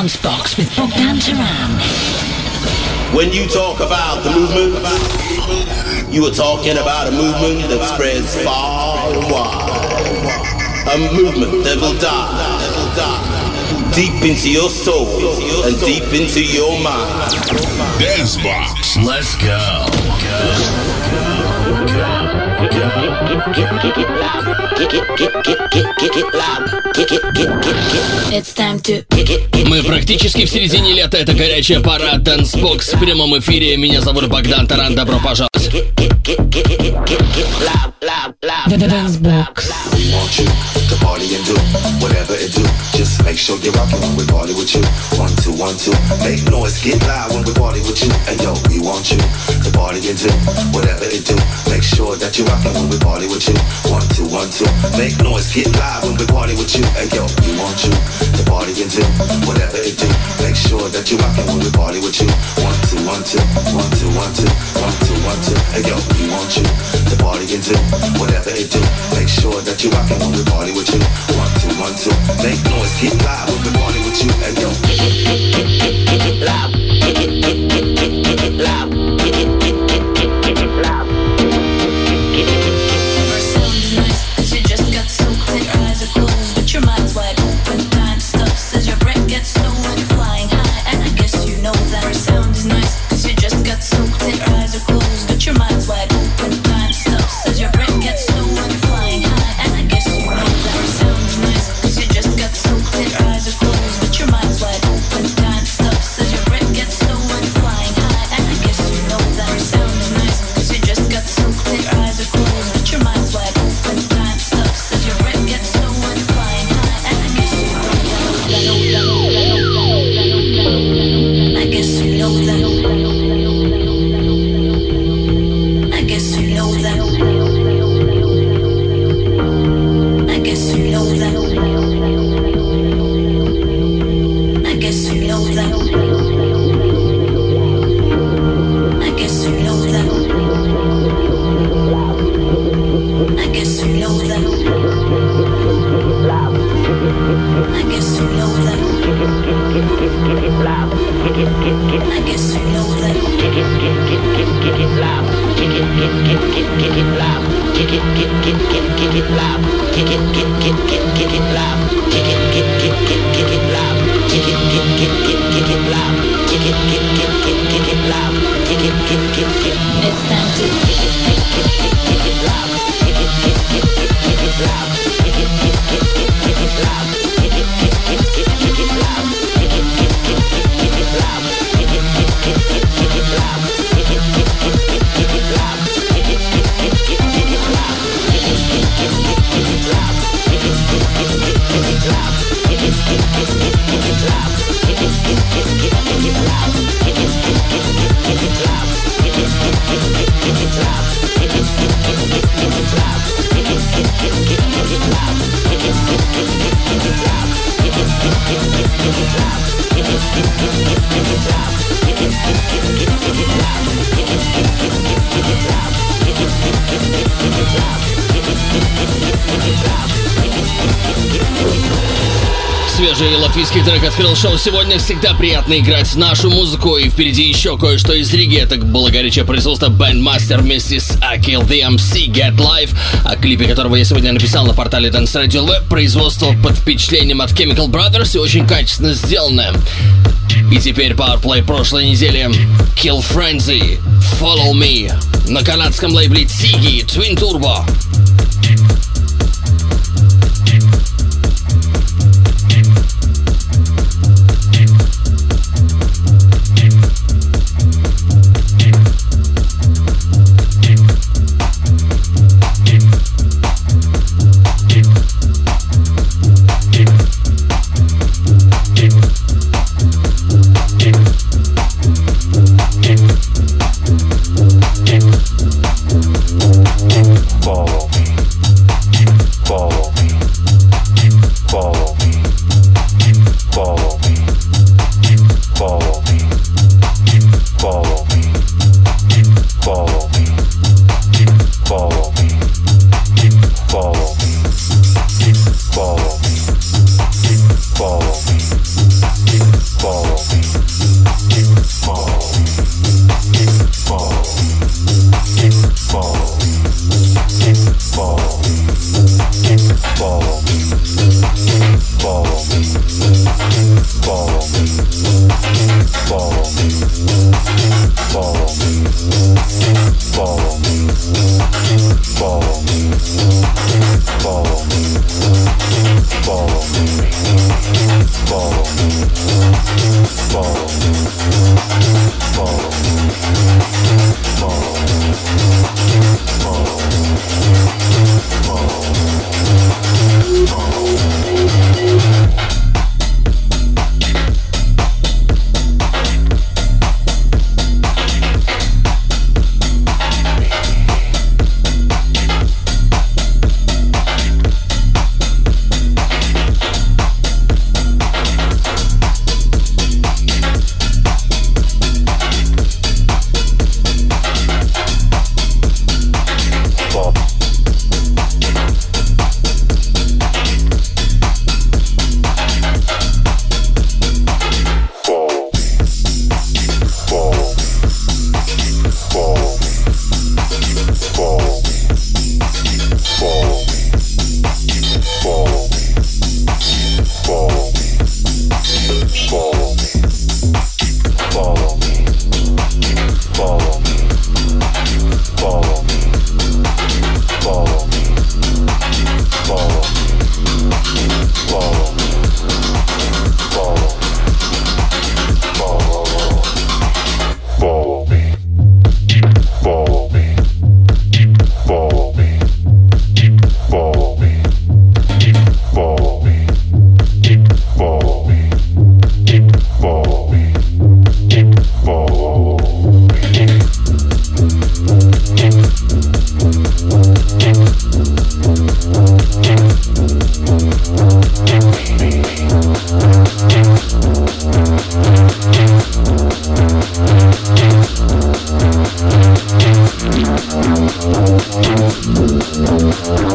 Dance Box with Bogdan Taran. When you talk about the movement, you are talking about a movement that spreads far and wide. A movement that will die deep into your soul and deep into your mind. Dance Box. Let's go. Мы практически в середине лета. Это горячая пора Дэнсбокс в прямом эфире. Меня зовут Богдан Таран. Добро пожаловать. Dancebox. We want you to party and do whatever it do. Just make sure you're rocking when we party with you. One, two, one, two. Make noise, get loud when we party with you. And yo, we want you to party and do whatever it do. Make sure that you're rocking when we party with you. One, two, one, two. Make noise, get loud when we party with you. And yo, we want you to party and do whatever it do. Make sure that you're rocking when we party with you. One, two, one, two. One, two, one, two. One, two, one, two. And yo, we want you to party and do whatever it do. Make sure that you're rocking when we party with you. One, two, one, two. Make noise, get loud when we party with you. And yo, I Свежий латвийский трек открыл шоу. Сегодня всегда приятно играть нашу музыку. И впереди еще кое-что из Риги. Это было горячее производство Bandmaster вместе с Akil DMC Get Live, о клипе которого я сегодня написал на портале Dance Radio Web. Производство под впечатлением от Chemical Brothers и очень качественно сделанное. И теперь Powerplay прошлой недели. Kill Frenzy, Follow Me. На канадском лейбле Tigi Twin Turbo.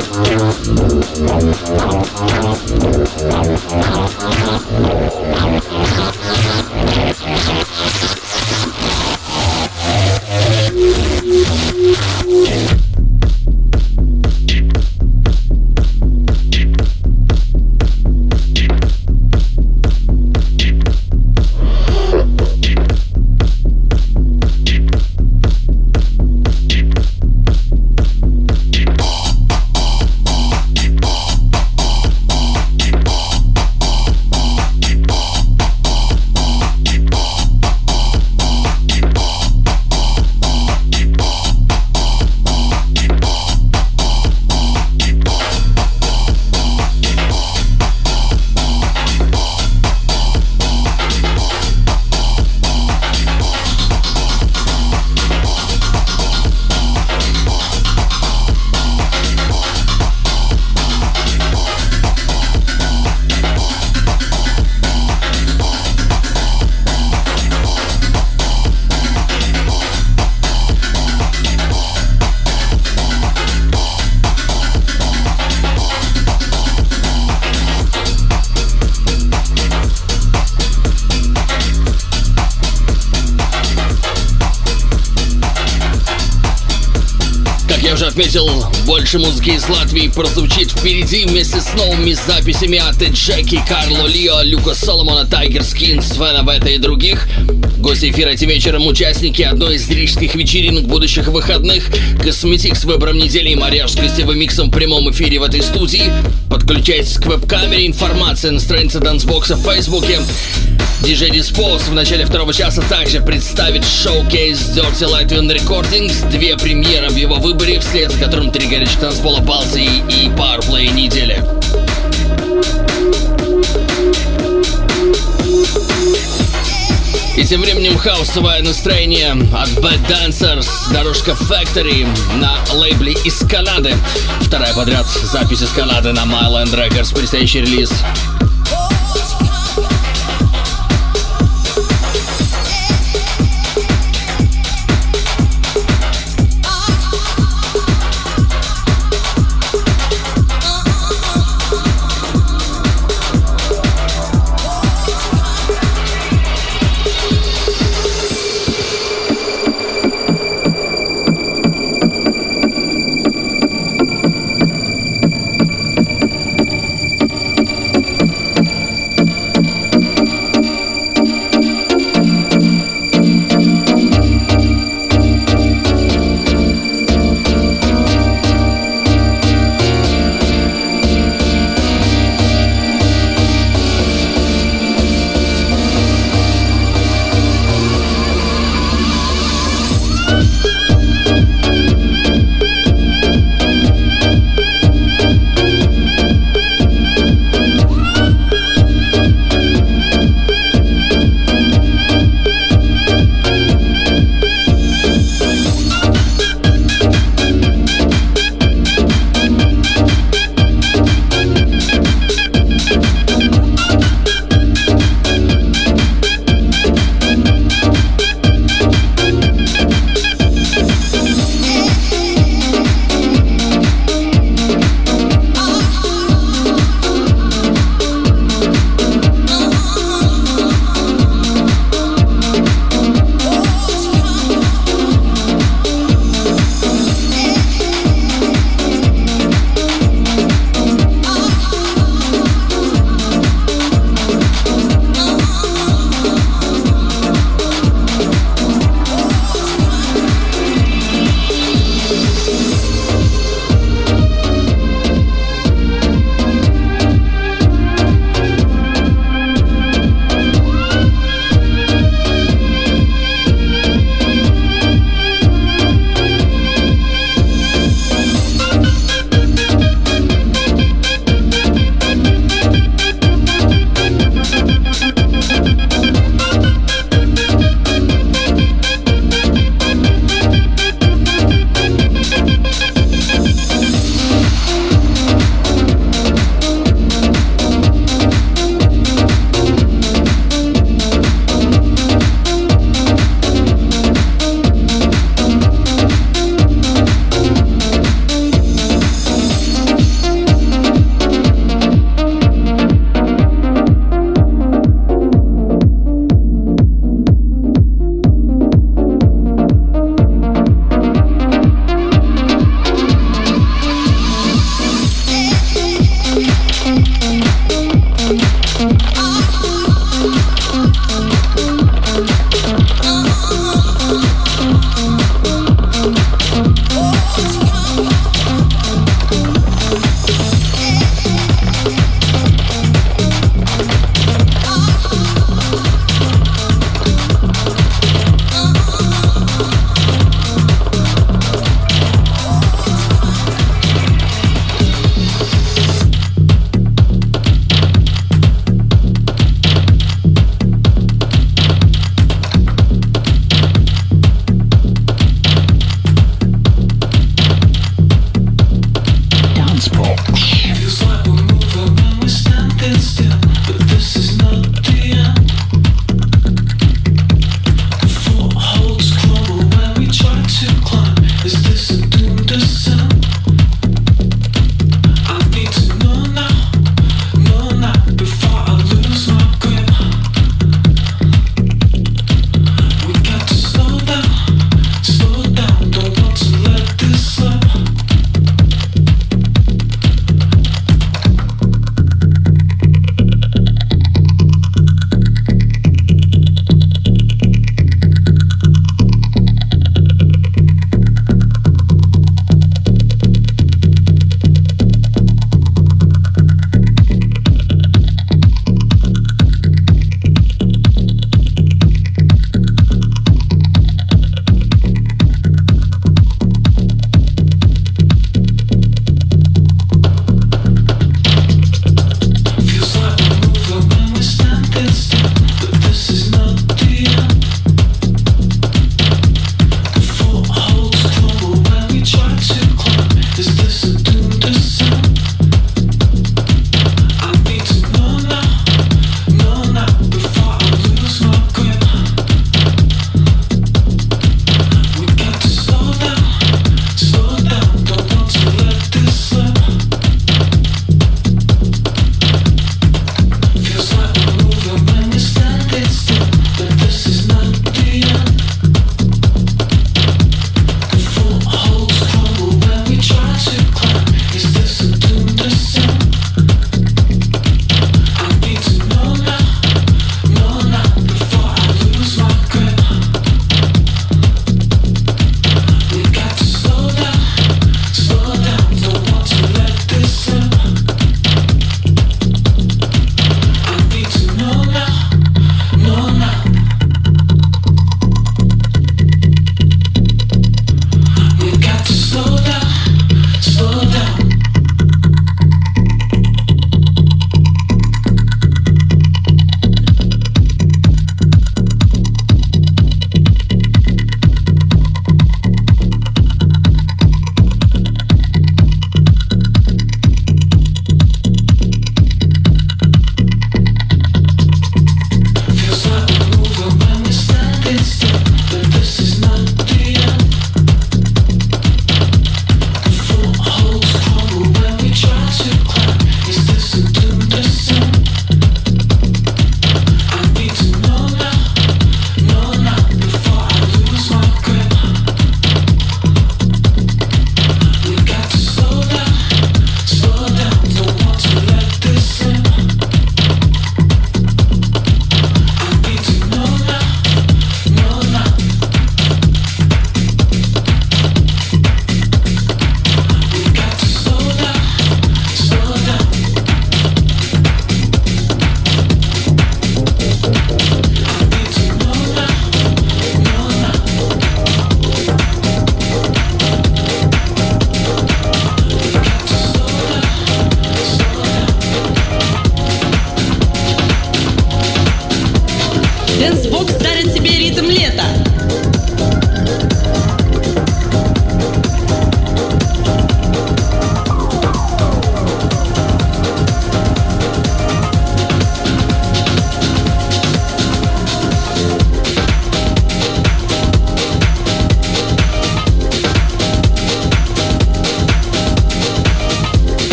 I'm sorry. Больше музыки из Латвии прозвучит впереди вместе с новыми записями от Джеки, Карло Лио, Люка Соломона, Тайгер Скин, Свена Бета и других. Гости эфира этим вечером участники одной из рижских вечеринок будущих выходных. Косметик с выбором недели и Марьяж с гостевым миксом в прямом эфире в этой студии. Подключайтесь к веб-камере, информация на странице Дансбокса в Фейсбуке. DJ Dispose в начале второго часа также представит шоу-кейс Dirty Lightning Recordings, две премьеры в его выборе, вслед за которым три горячих танцпола Балзи и Powerplay недели. И тем временем хаосовое настроение от Bad Dancers, дорожка Factory на лейбле из Канады. Вторая подряд запись из Канады на Myland Records, предстоящий релиз.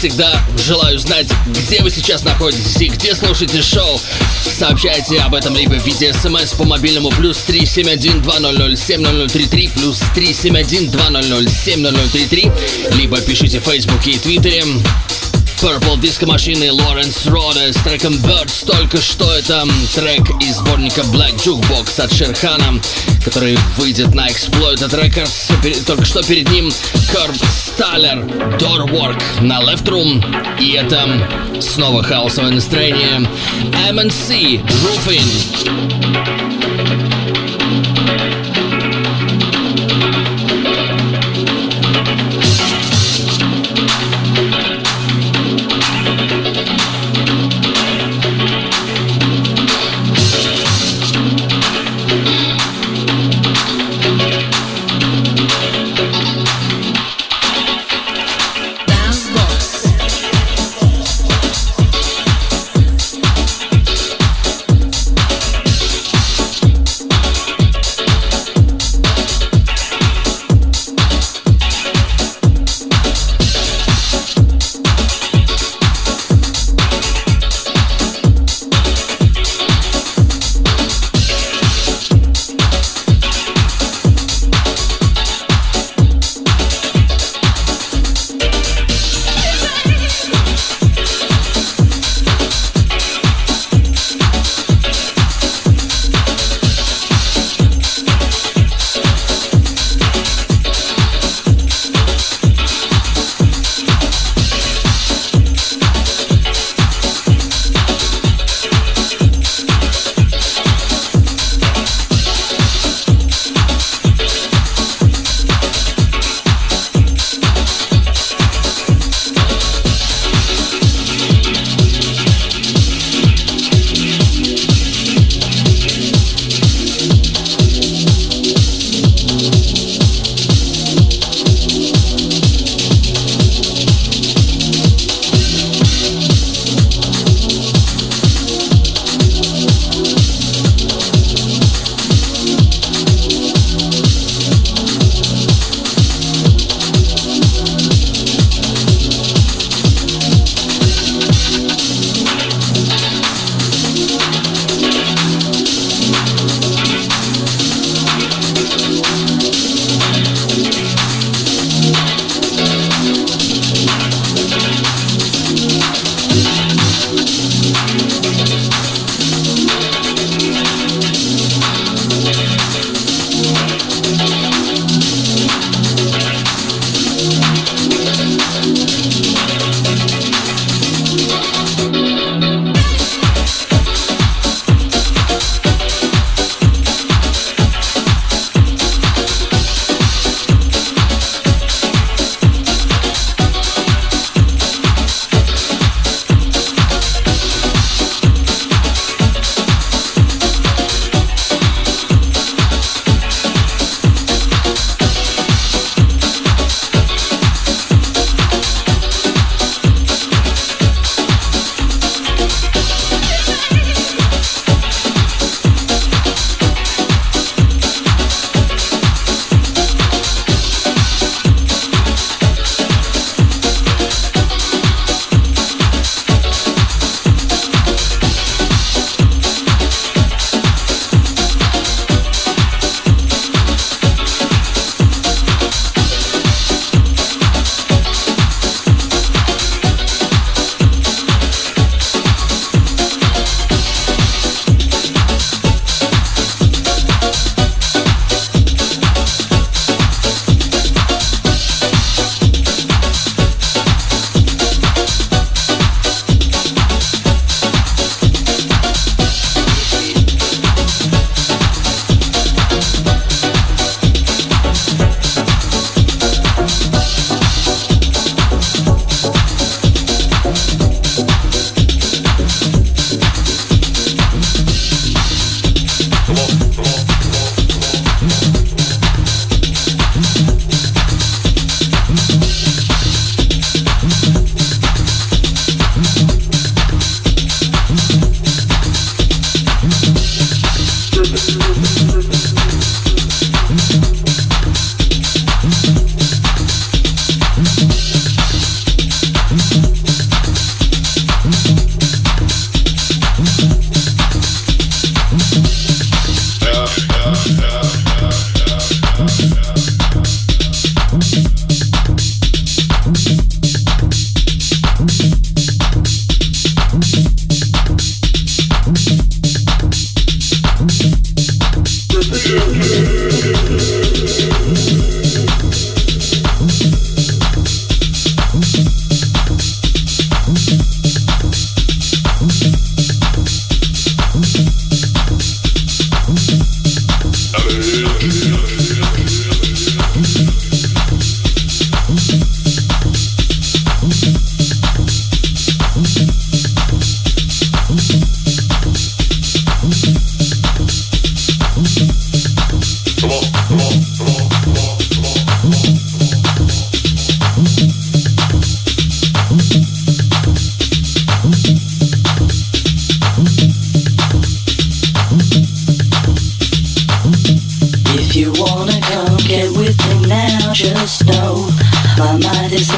Всегда, желаю знать, где вы сейчас находитесь и где слушаете шоу. Сообщайте об этом либо в виде смс по мобильному плюс 371-200-7033, плюс 371-200-7033, либо пишите в Фейсбуке и Твиттере. Purple Disco машины Лоренс Рода с треком Birds. Только что это трек из сборника Black Jukebox от Шерхана, который выйдет на Exploited Records. Только что перед ним Корб Сталлер Doorwork на Left Room. И это снова хаосовое настроение MNC Roofing.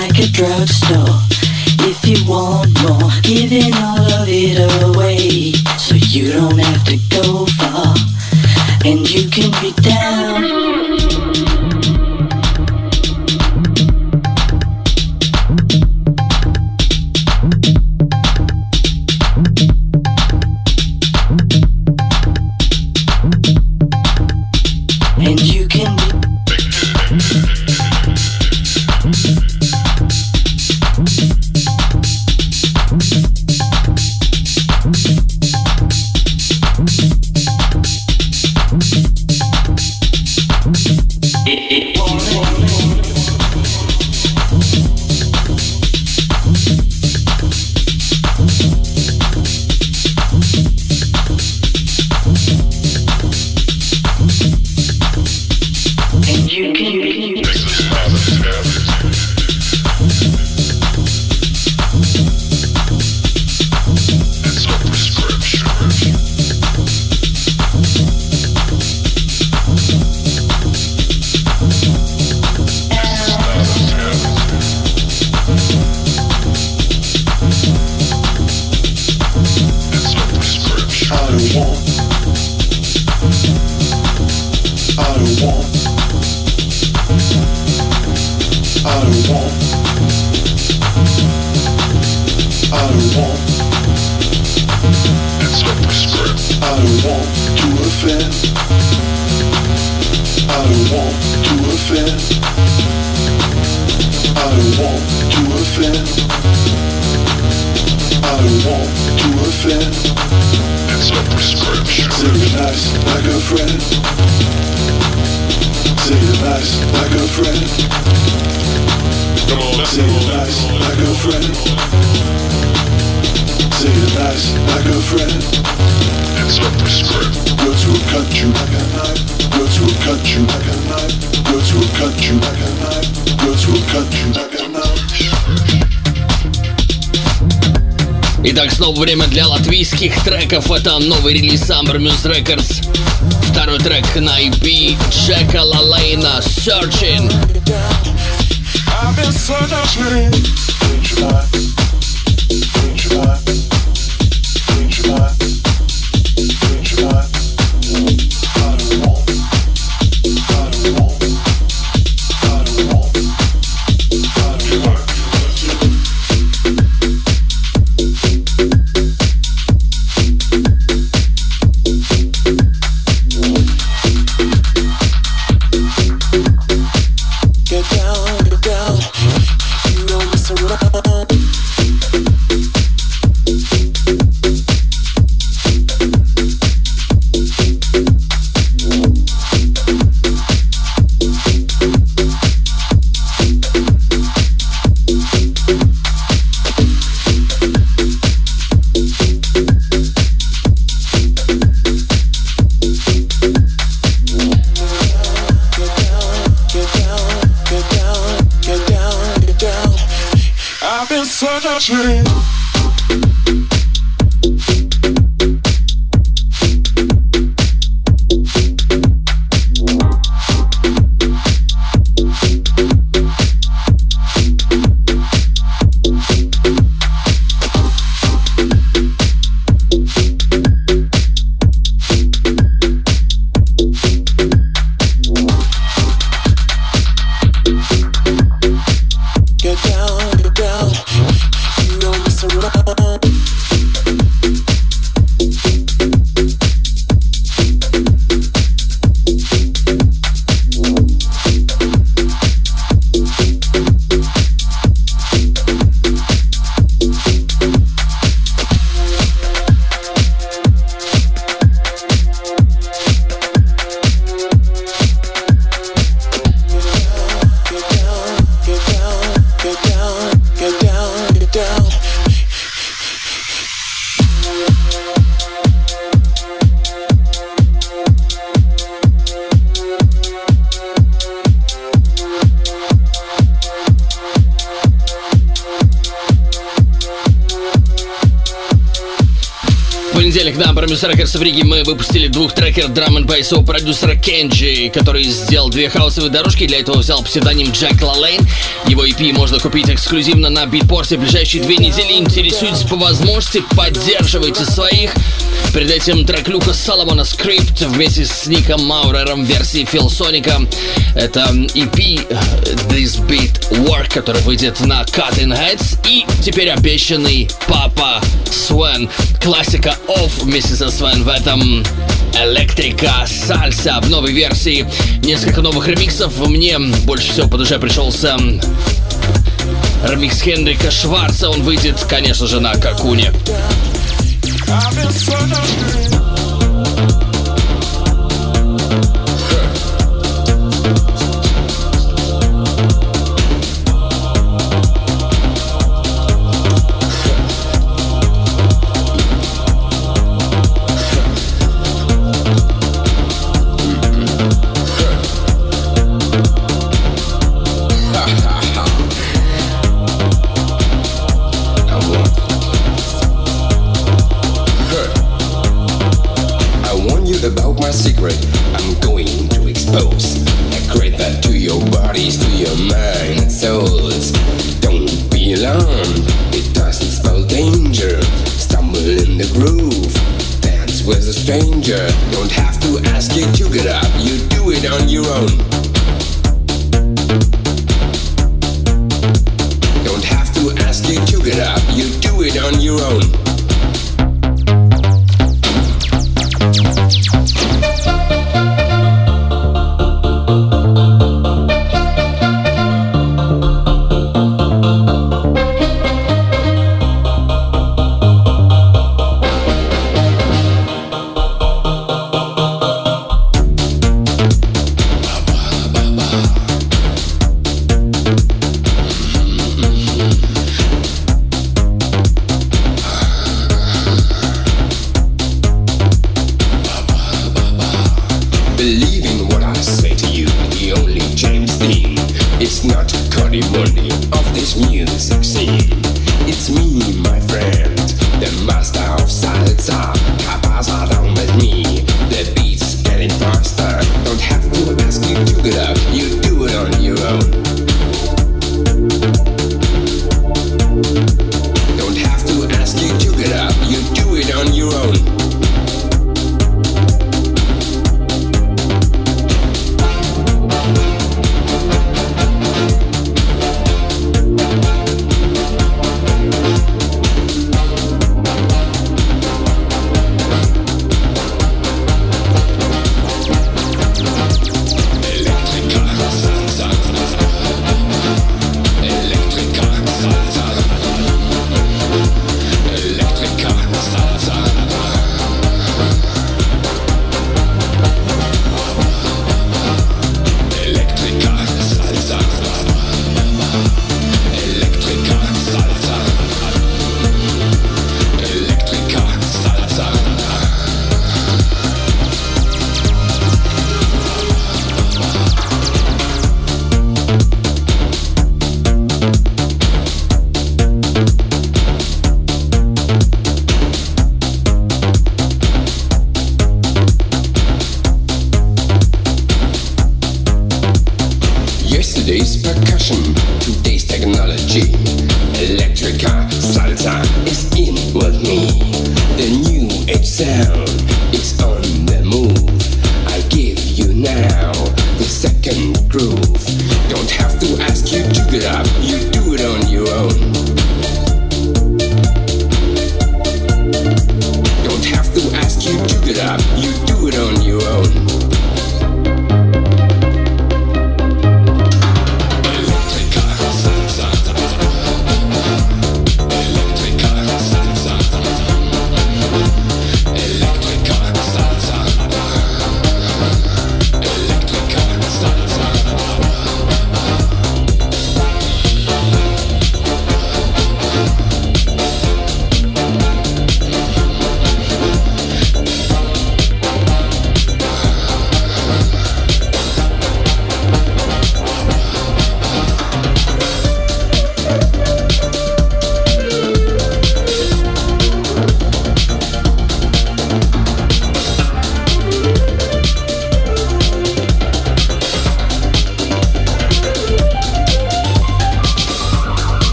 like a drugstore. If you want more, giving all of it away. So you don't have to go far. And you can be down. Там новый релиз Summer Muse Records. Второй трек на EP Джека Лалейна Search у продюсера Кенджи, который сделал две хаусовые дорожки, для этого взял псевдоним Джек Лалейн. Его EP можно купить эксклюзивно на битпорте в ближайшие две недели. Интересуйтесь по возможности, поддерживайте своих. Перед этим трек Люка Соломона Скрипт вместе с Ником Маурером версии Фил Соника. Это EP This Beat Work, который выйдет на Cutting Heads. И теперь обещанный Папа Свен. Классика Off вместе со Свен в этом Электрика Сальса в новой версии. Несколько новых ремиксов. Мне больше всего по душе пришелся ремикс Хенрика Шварца. Он выйдет, конечно же, на Какуне. I've been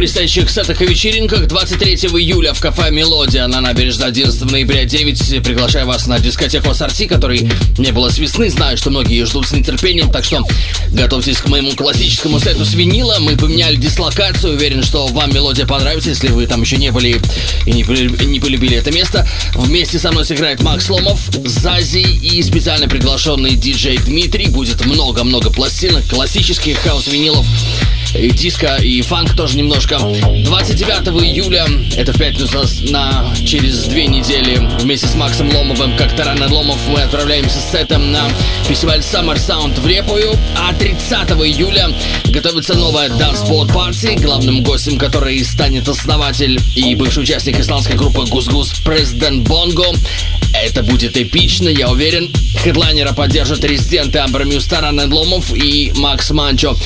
предстоящих сетах и вечеринках. 23 июля в кафе «Мелодия» на набережной 11 ноября 9. Приглашаю вас на дискотеку Ассорти, которой не было с весны. Знаю, что многие ждут с нетерпением, так что готовьтесь к моему классическому сету с винила. Мы поменяли дислокацию. Уверен, что вам «Мелодия» понравится, если вы там еще не были и не, не полюбили это место. Вместе со мной сыграет Макс Ломов, Зази и специально приглашенный диджей Дмитрий. Будет много-много пластинок, классических хаос-винилов и диско, и фанк тоже немножко. 29 июля, это в пятницу на через две недели, вместе с Максом Ломовым, как Таран Ломов, мы отправляемся с сетом на фестиваль Summer Sound в Репую, а 30 июля готовится новая Dance Boat Party, главным гостем которой станет основатель и бывший участник исламской группы Гус-Гус Президент Бонго. Это будет эпично, я уверен. Хедлайнера поддержат резиденты Абрамюс Таран Ломов и Макс Манчо.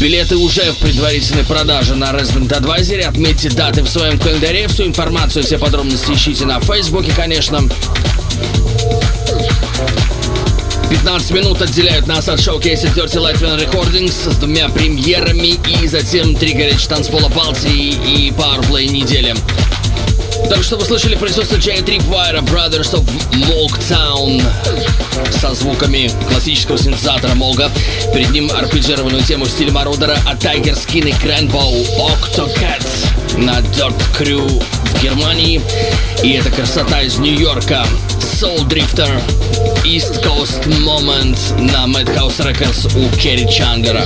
Билеты уже в предварительной продаже на Resident Advisor. Отметьте даты в своем календаре. Всю информацию, все подробности ищите на Фейсбуке, конечно. 15 минут отделяют нас от шоу-кейса Dirty Life Recordings с двумя премьерами и затем три горячие танцпола Балтии и Powerplay недели. Так что вы слышали присутствие Джей Трипвайра Brothers of Moogtown со звуками классического синтезатора Мога. Перед ним арпеджированную тему в стиле Мародера от Tiger Skin и Cranbow Octocat на Dirt Crew в Германии. И эта красота из Нью-Йорка. Soul Drifter East Coast Moment на Madhouse Records у Керри Чангера.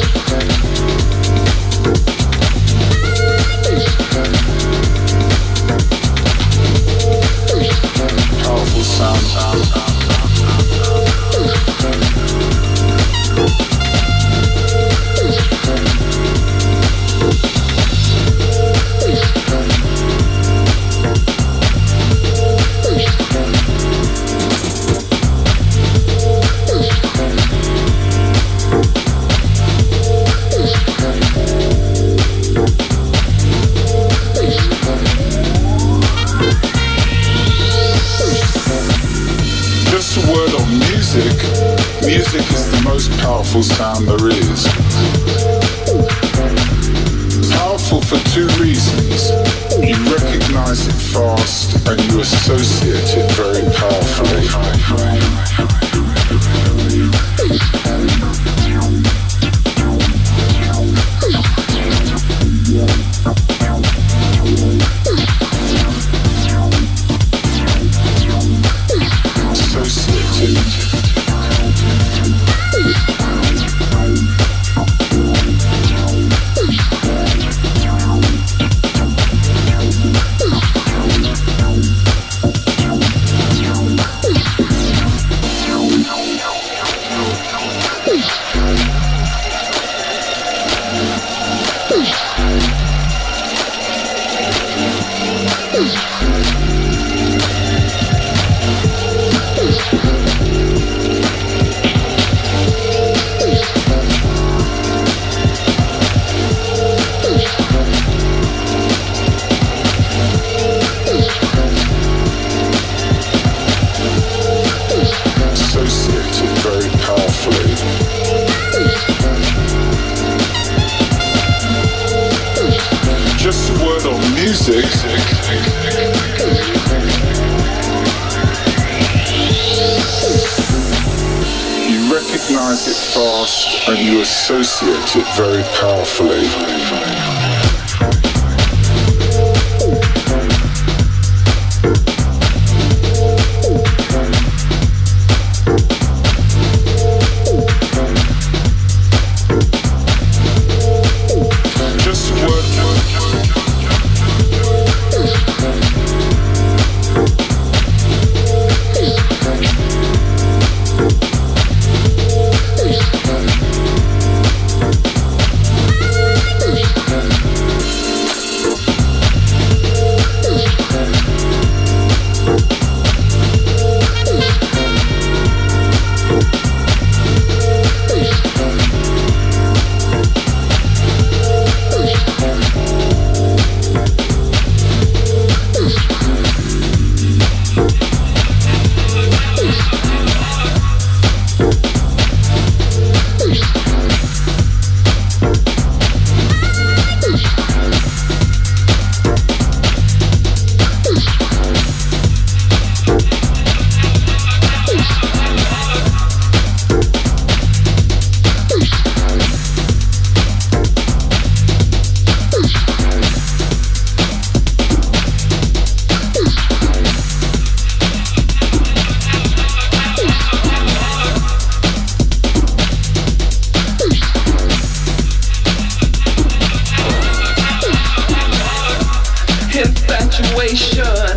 Addiction,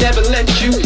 never let you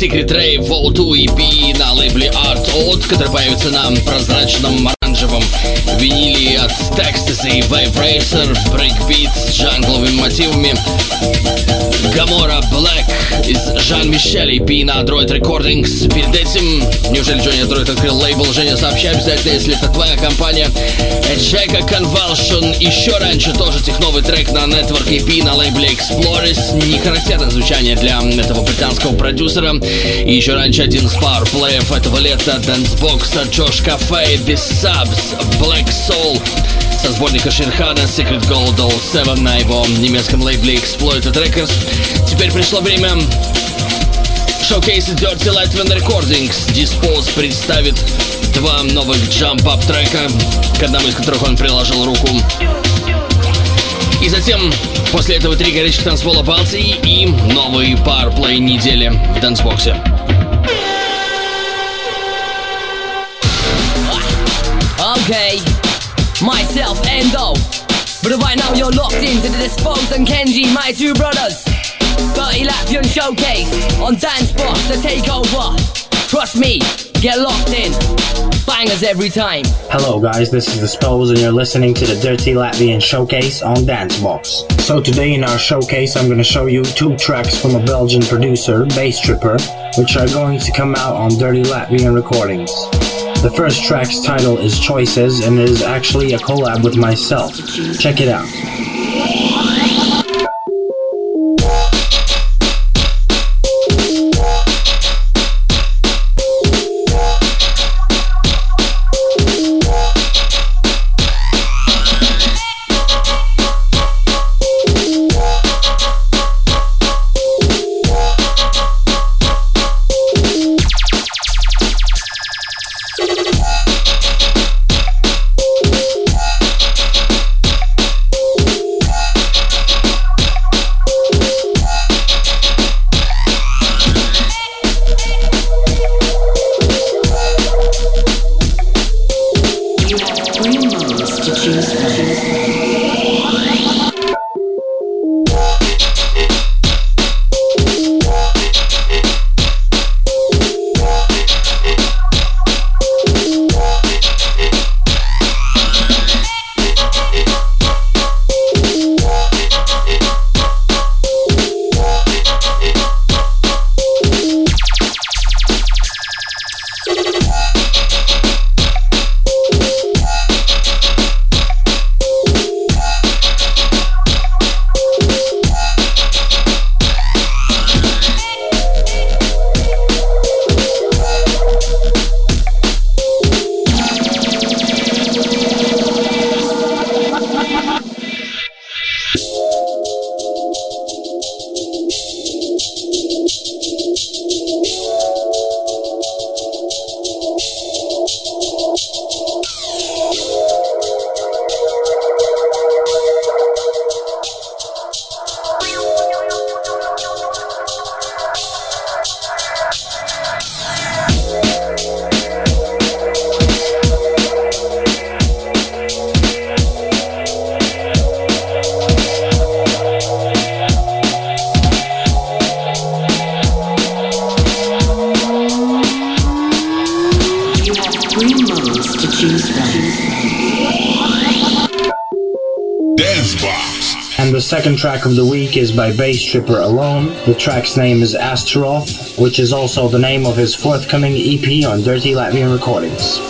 Secret Ray Vol 2 EP на лейбле Art Odd, который появится на прозрачном и Racer, брейкбит с джангловыми мотивами. Гамора Black из Жан-Мишель EP на Android Recordings. Перед этим, неужели Джонни Android открыл лейбл? Женя, сообщай обязательно, если это твоя компания. Джека Convulsion. Еще раньше тоже техновый трек на Network EP на лейбле Explorers. Не характерное звучание для этого британского продюсера. И еще раньше один из пауэрплеев этого лета Dancebox Джош Кафе The Subs Black Soul со сборника Шерхана Secret Gold All 7 на его немецком лейбле Exploited Records. Теперь пришло время шоу-кейса Dirty Latvian Recordings. Dispose представит два новых джамп-ап трека, к одному из которых он приложил руку. И затем, после этого три горячих танцпола Балтии и новый парплей недели в дансбоксе. Myself Endo. But right now you're locked into the Dispose and Kenji, my two brothers. 30 Latvian showcase on Dance Box, the takeover. Trust me, get locked in. Bangers every time. Hello guys, this is The Spells and you're listening to the Dirty Latvian Showcase on Dancebox. So today in our showcase I'm gonna show you two tracks from a Belgian producer, Bass Tripper, which are going to come out on Dirty Latvian Recordings. The first track's title is Choices and it is actually a collab with myself. Check it out. Track of the week is by Bass Tripper Alone. The track's name is Astaroth, which is also the name of his forthcoming EP on Dirty Latvian Recordings.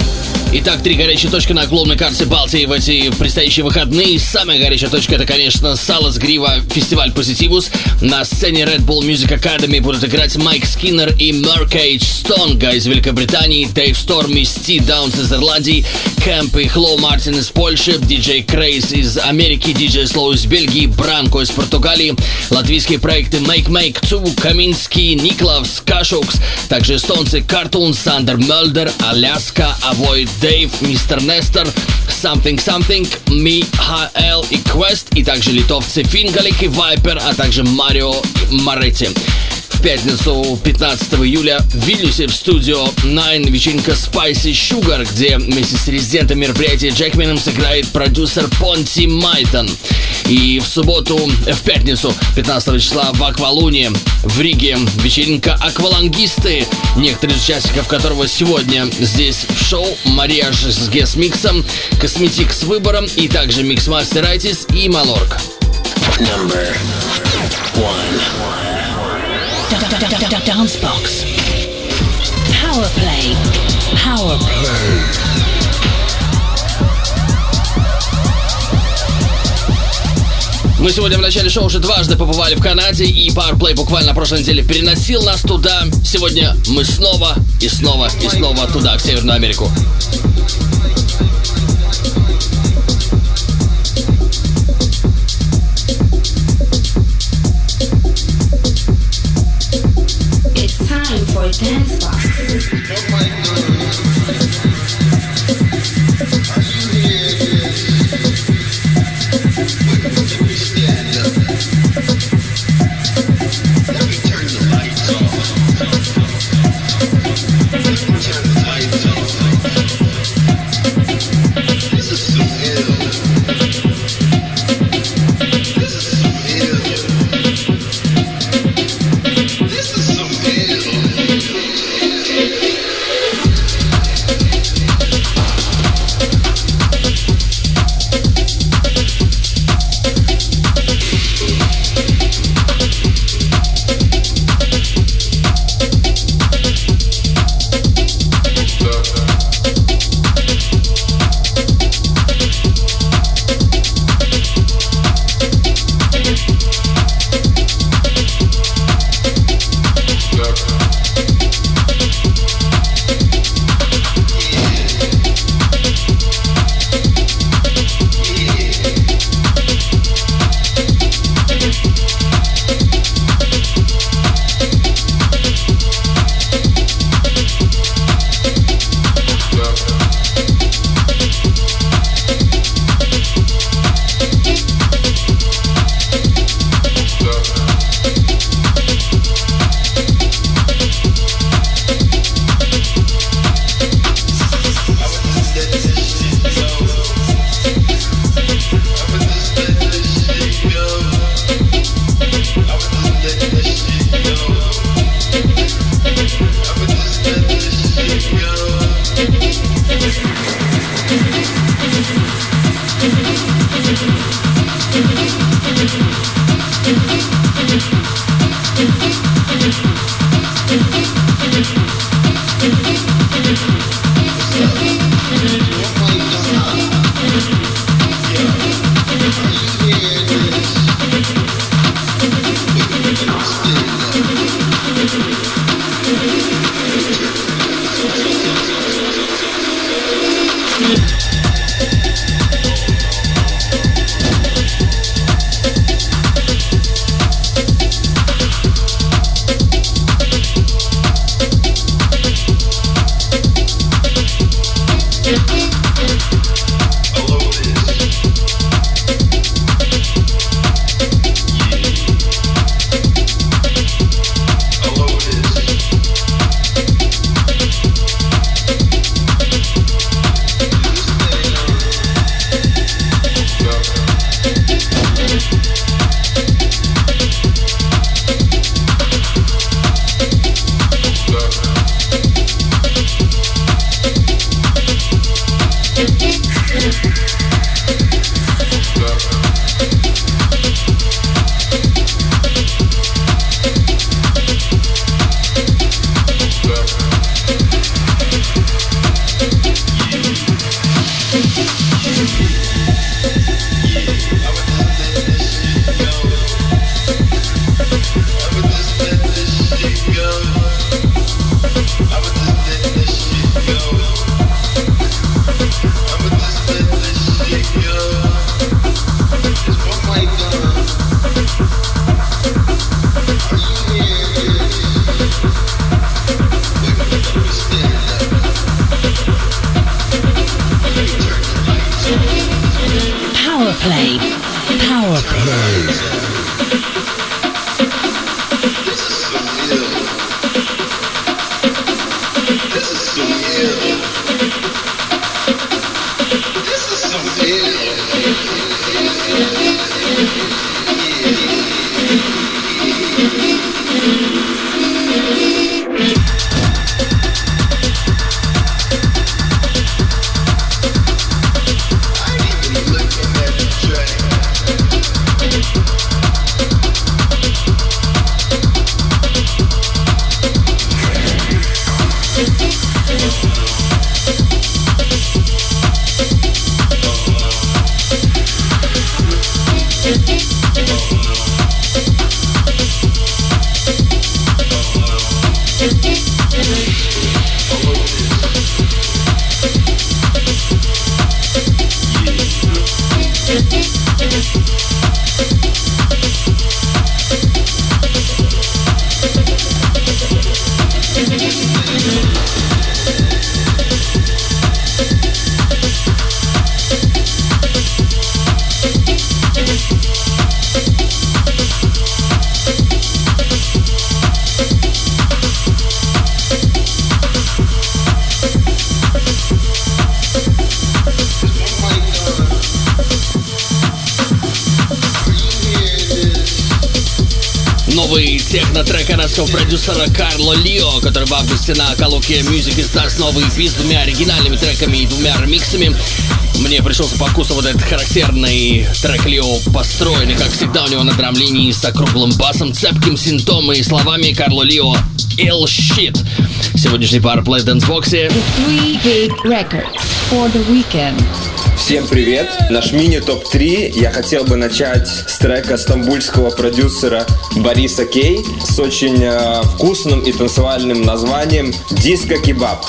Итак, три горячие точки на главной карте Балтии в эти предстоящие выходные. Самая горячая точка это, конечно, Салацгрива, фестиваль Позитивус. На сцене Red Bull Music Academy будут играть Майк Скиннер и Меркейдж Стонга из Великобритании, Дэйв Сторм и Стив Даунс из Ирландии, Кэмп и Хлоу Мартин из Польши, диджей Крейс из Америки, диджей Слоу из Бельгии, Бранко из Португалии, латвийские проекты Make Make 2, Каминский, Никлавс, Кашукс, также эстонцы Картун, Сандер Мельдер, Аляска, Авойд Дэйв, Мистер Нестер, Something Something, Михаэл и Quest, и также литовцы Фингалик и Вайпер, а также Марио Моретти. В пятницу 15 июля в Вильнюсе в студио Nine вечеринка Spicy Sugar, где вместе с резидентом мероприятия Джекменом сыграет продюсер Понти Майтон. И в субботу, э, в пятницу 15 числа в Аквалуне в Риге вечеринка Аквалангисты, некоторые из участников которого сегодня здесь в шоу Марияж с guest mix ом, Косметик с выбором и также Миксмастер Айтис и Малорг. Number one. Dancebox. Power play. Power play. Мы сегодня в начале шоу уже дважды побывали в Канаде, и Powerplay буквально на прошлой неделе переносил нас туда. Сегодня мы снова и снова и снова туда, в Северную Америку. Boy Dance Box. Техно-трек канадского продюсера Карло Лио, который в августе на Калуке Music издаст новый EP с двумя оригинальными треками и двумя ремиксами. Мне пришелся по вкусу вот этот характерный трек Лио, построенный, как всегда, у него на драм-линии с округлым басом, цепким синтомом и словами Карло Лио «Ill Shit». Сегодняшний пар Play Dance Box. Three big records for the weekend. Всем привет! Наш мини-топ-3 я хотел бы начать с трека стамбульского продюсера Бориса Кей с очень э, вкусным и танцевальным названием «Диско Кебаб».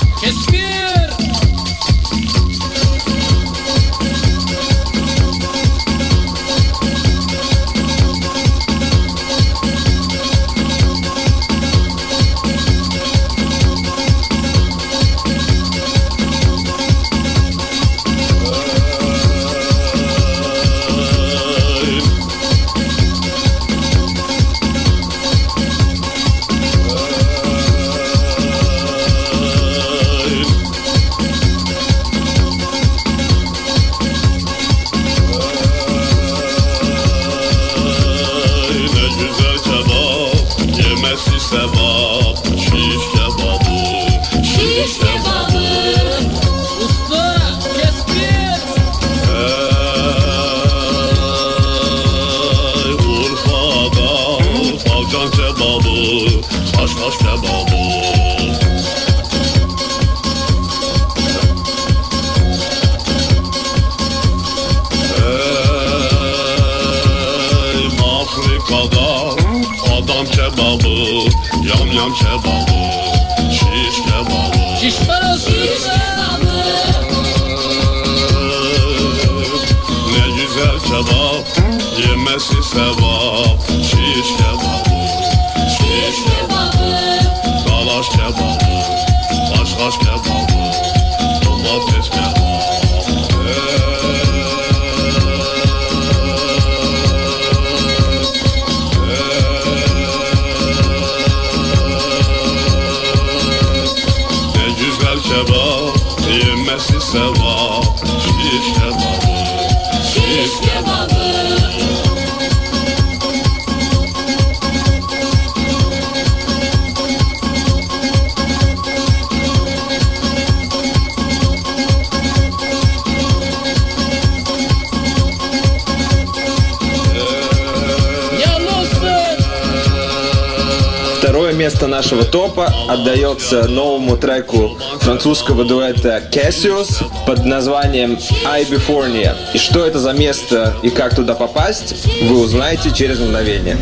Топа отдается новому треку французского дуэта Cassius под названием I Befornia. И что это за место и как туда попасть, вы узнаете через мгновение.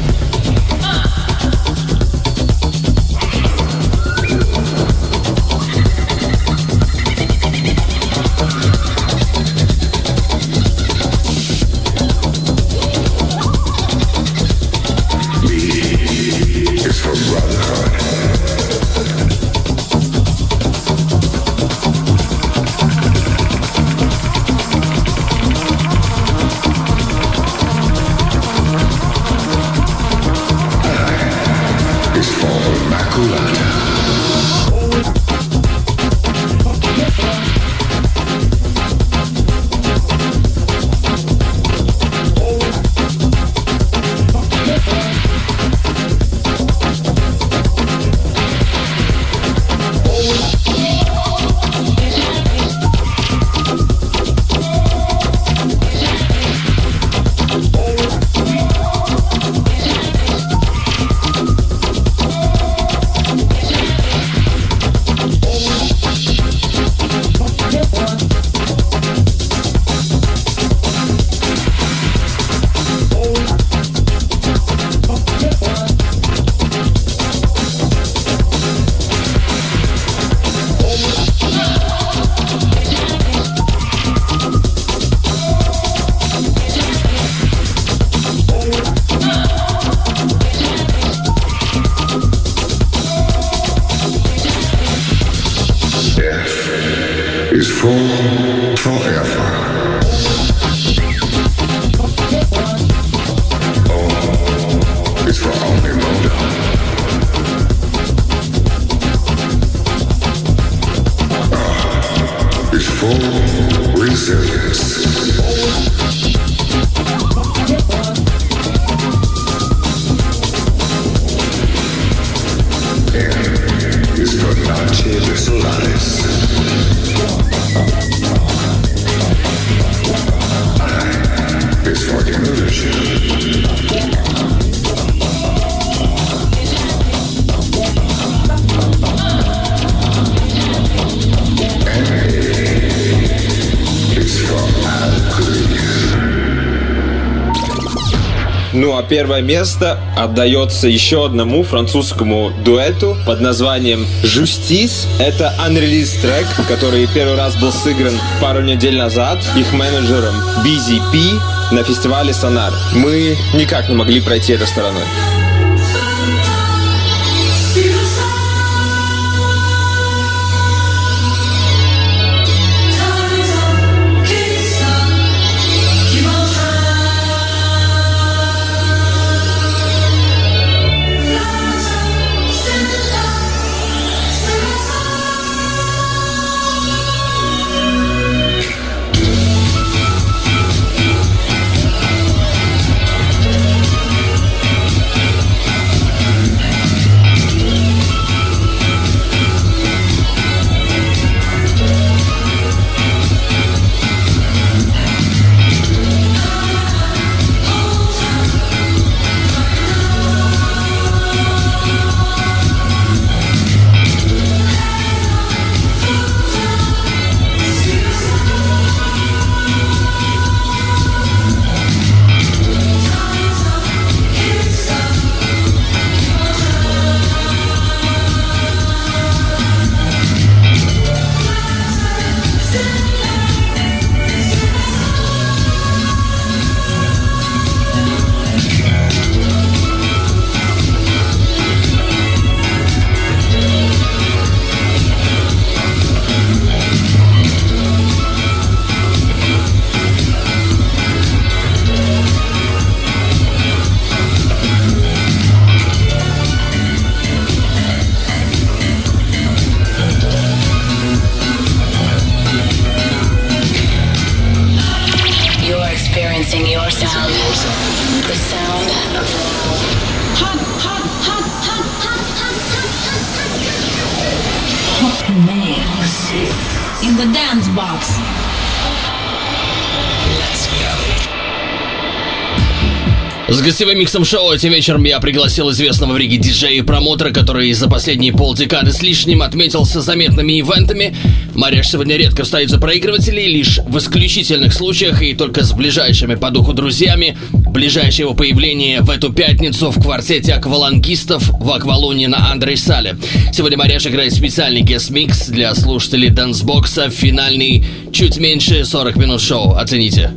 Первое место отдается еще одному французскому дуэту под названием «Justice». Это unreleased трек, который первый раз был сыгран пару недель назад их менеджером Busy P на фестивале «Сонар». Мы никак не могли пройти этой стороной. the dance box. С гостевым миксом шоу этим вечером я пригласил известного в Риге диджея и промоутера, который за последние полдекады с лишним отметился заметными ивентами. Мареш сегодня редко встает за проигрывателей, лишь в исключительных случаях и только с ближайшими по духу друзьями. Ближайшее его появление в эту пятницу в квартете аквалангистов в Аквалуне на Андрей Сале. Сегодня Мареш играет специальный guest mix для слушателей Dancebox а, финальный чуть меньше 40 минут шоу. Оцените.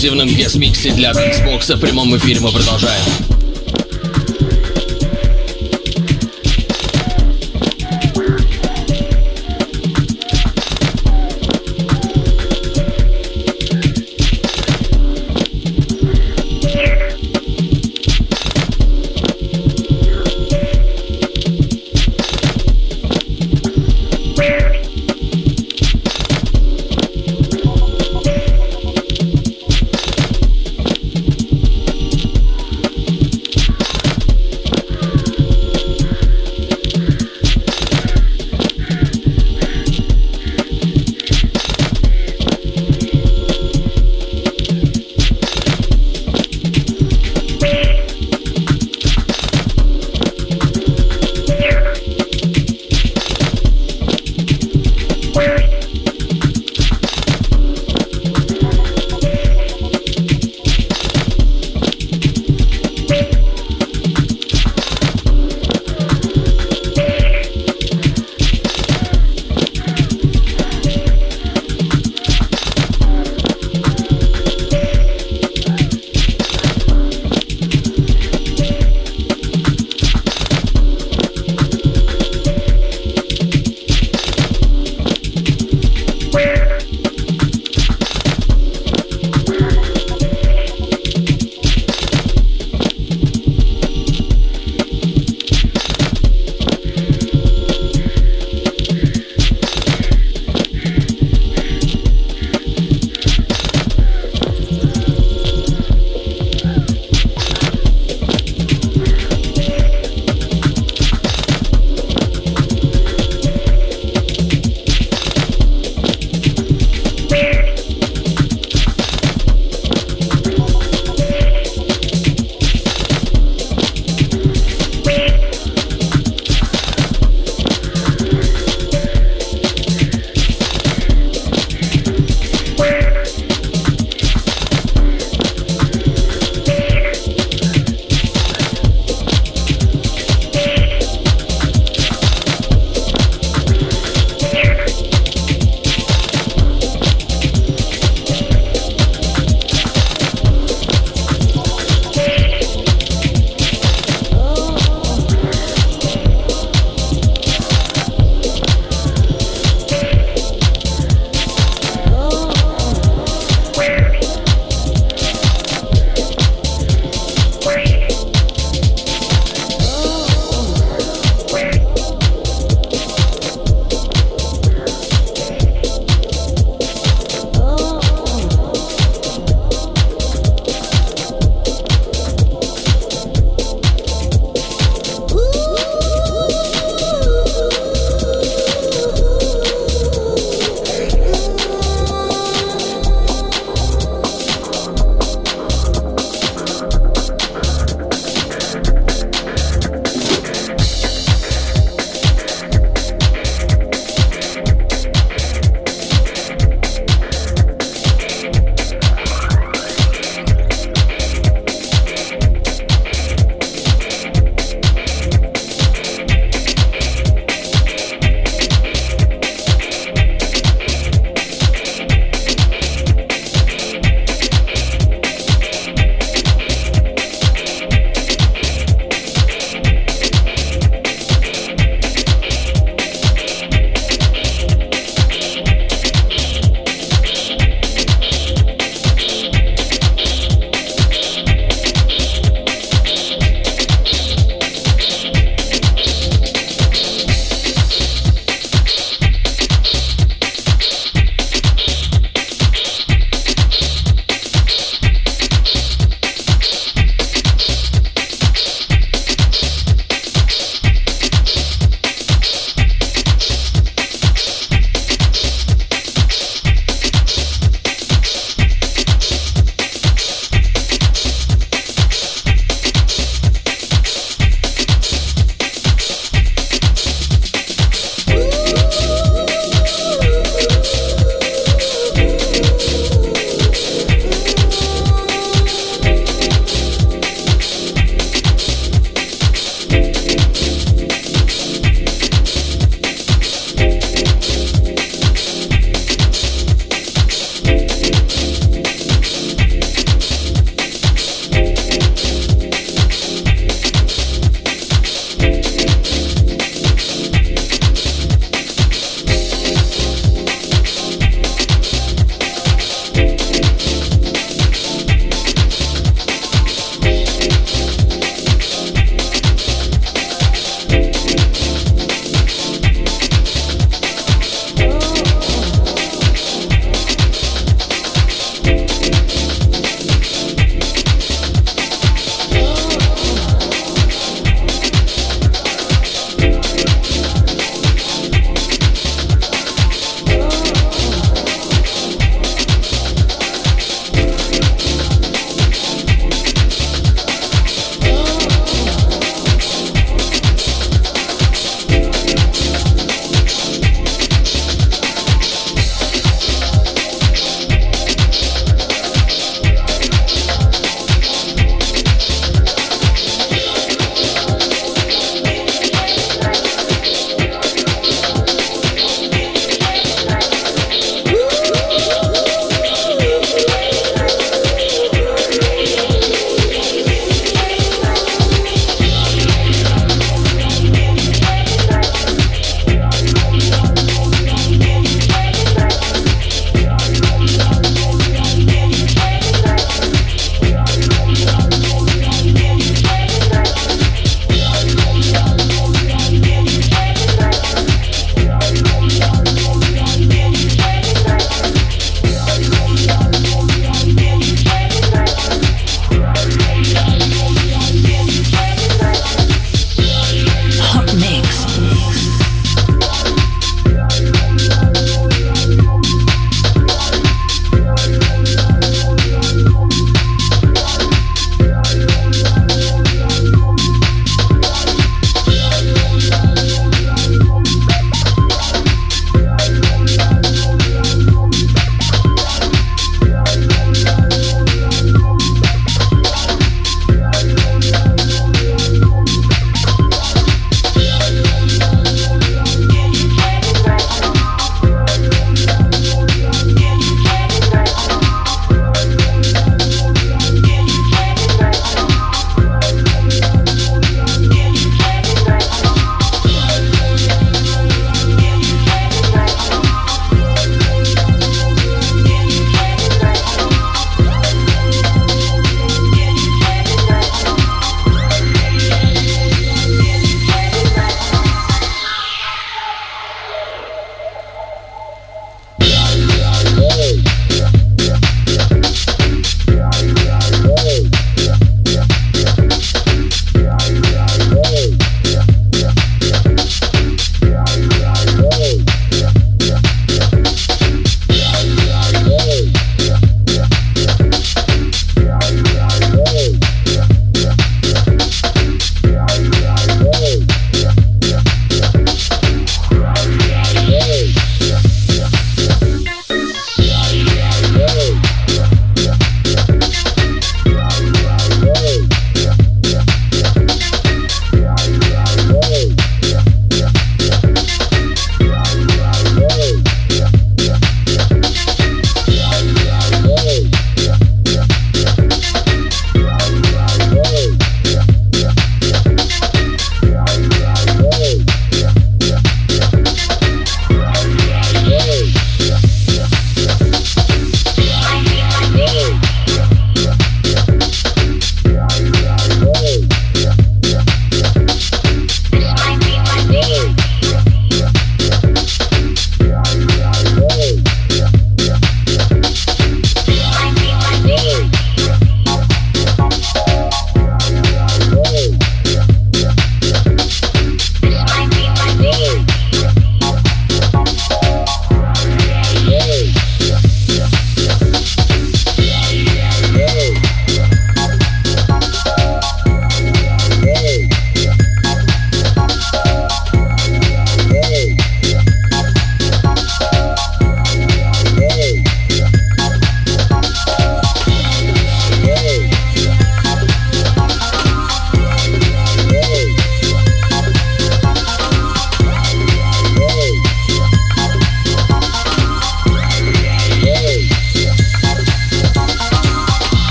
Эксклюзивном гест-миксе для Xbox в прямом эфире мы продолжаем.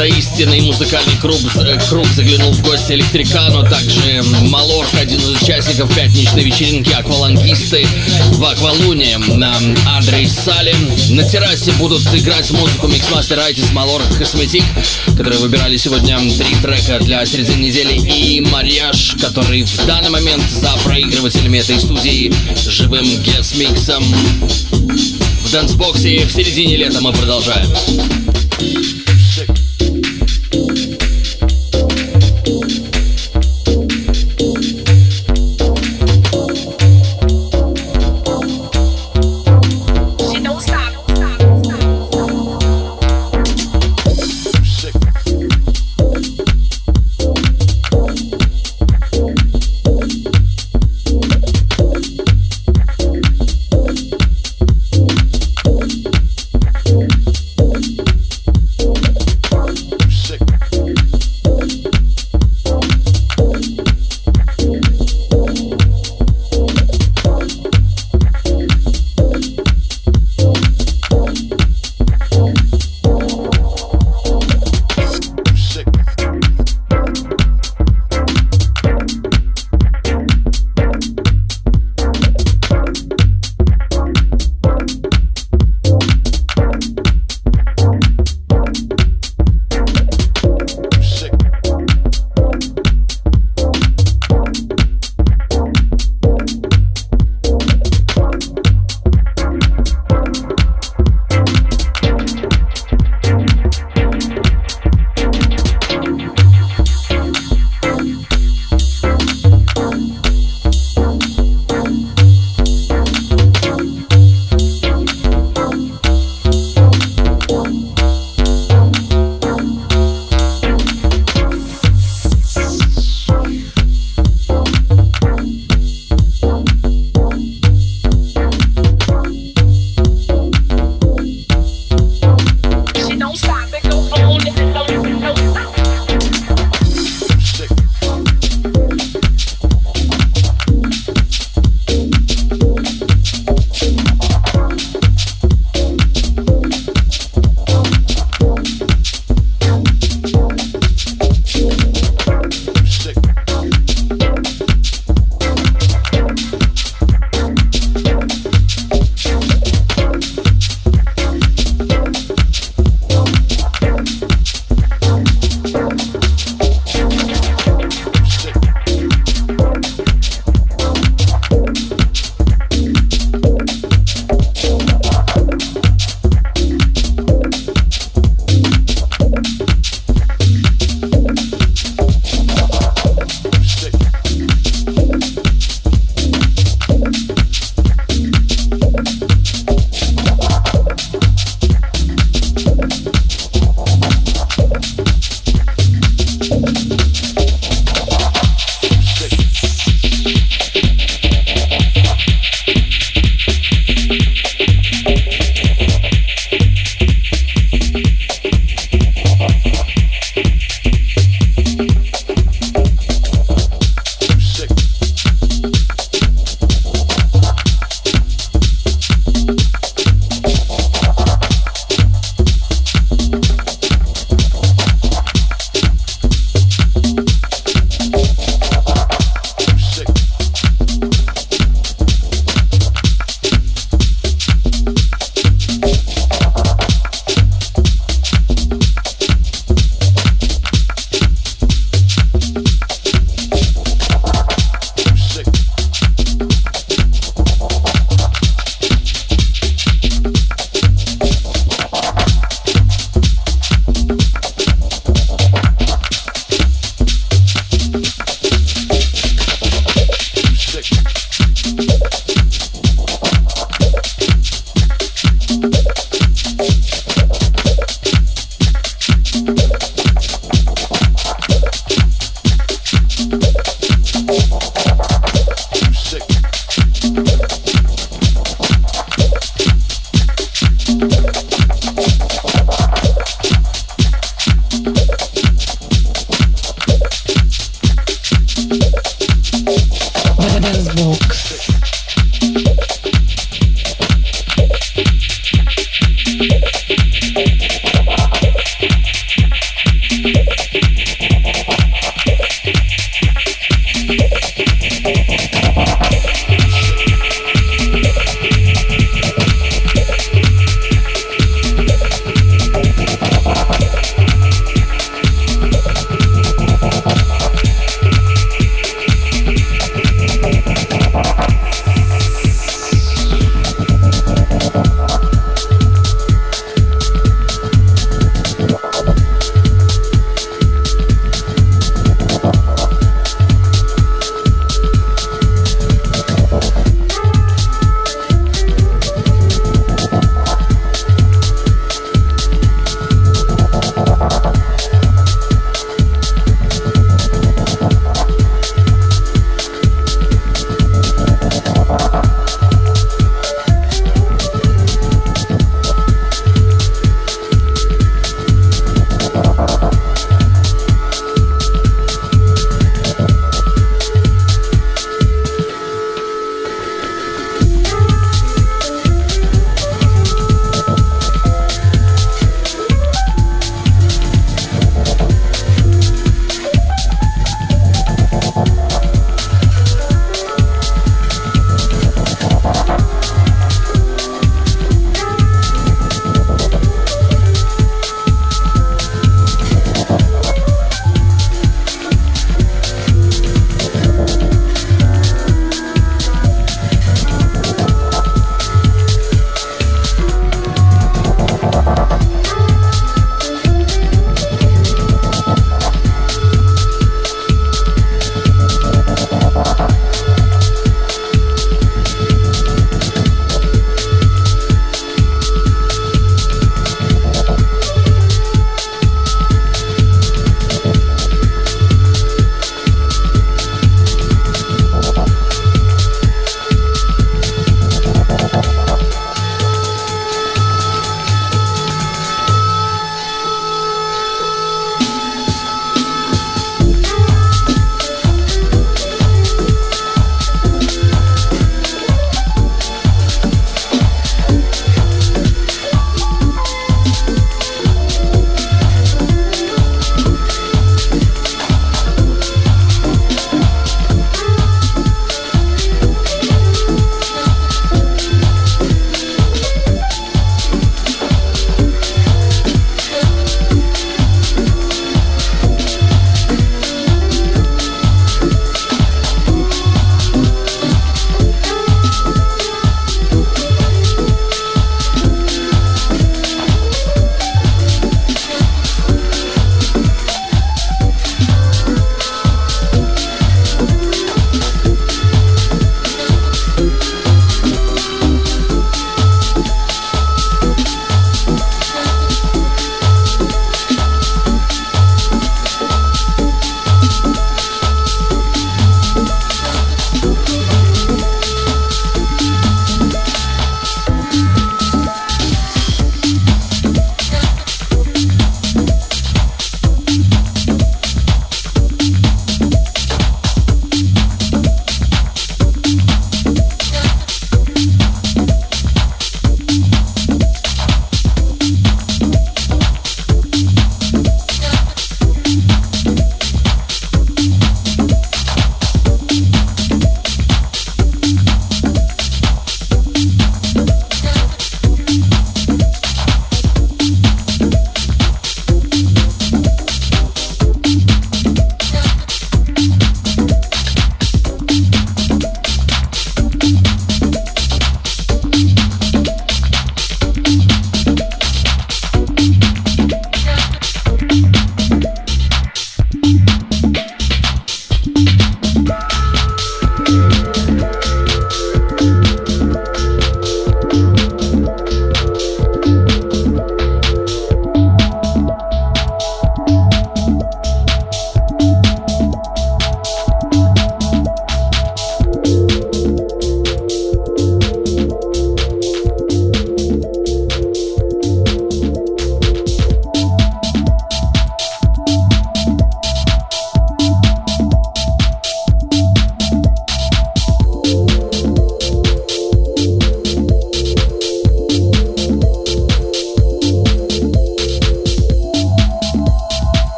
Dancebox а истинный музыкальный круг, э, круг заглянул в гости Электрикану, также Малорк, один из участников пятничной вечеринки Аквалангисты в Аквалуне, Андрей Салим. На террасе будут играть музыку Миксмастер Айтис, Малорк, Косметик, которые выбирали сегодня три трека для середины недели, и Марьяж, который в данный момент за проигрывателями этой студии живым guest mix ом в дэнсбоксе в середине лета мы продолжаем.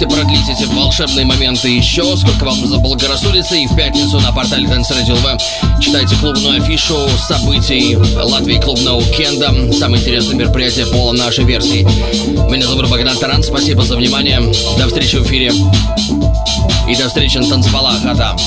Сможете продлить эти волшебные моменты еще, сколько вам заблагорассудится. И в пятницу на портале Dance Radio LV читайте клубную афишу событий Латвии клубного уикенда. Самое интересное мероприятие по нашей версии. Меня зовут Богдан Таран. Спасибо за внимание. До встречи в эфире. И до встречи на танцполах. А там.